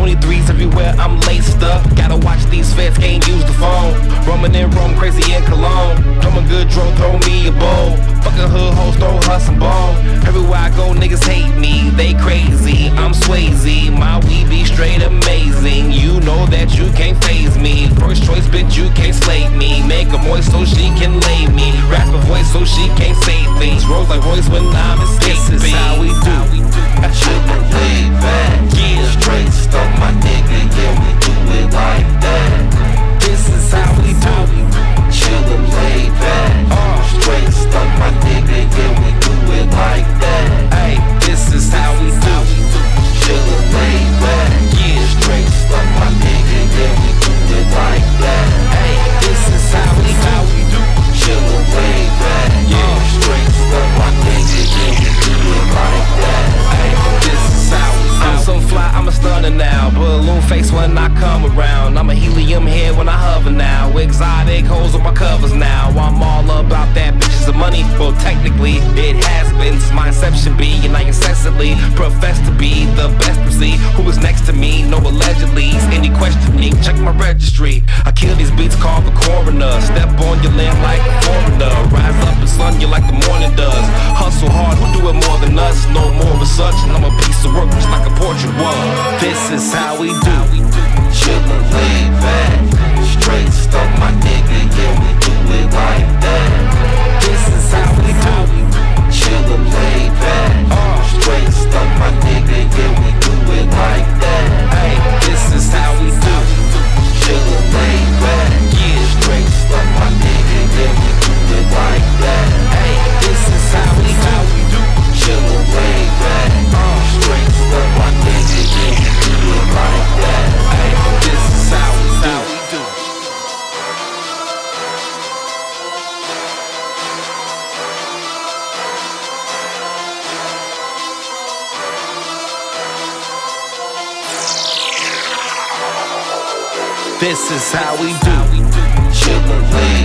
23s everywhere, I'm laced up. Gotta watch these feds, can't use the phone. Roaming in Rome, crazy in Cologne. Doing good, dro, throw me a bowl. Fucking hood hoes, throw her some bone. Everywhere I go, niggas hate me, they crazy. I'm Swayze, my weed be straight amazing. You know that you can't phase me. First choice, bitch, you can't slay me. Make a moist so she can lay me. Rap a voice so she can't say things. Rolls like Royce when I'm escaping. This is how we do. Chillin' laid back. Yeah. Exotic hoes on my covers now. I'm all about that bitches of money. Well, technically, it has been since my inception be. And I incessantly profess to be the best MC. Who is next to me? No allegedly. Any questioning, check my registry. I kill these beats, call the coroner. Step on your land like a foreigner. Rise up and sun you like the morning does. Hustle hard, who do it more than us? No more of such, and I'm a piece of work just like a portrait was. This is how we do. This is how we do. Chillin'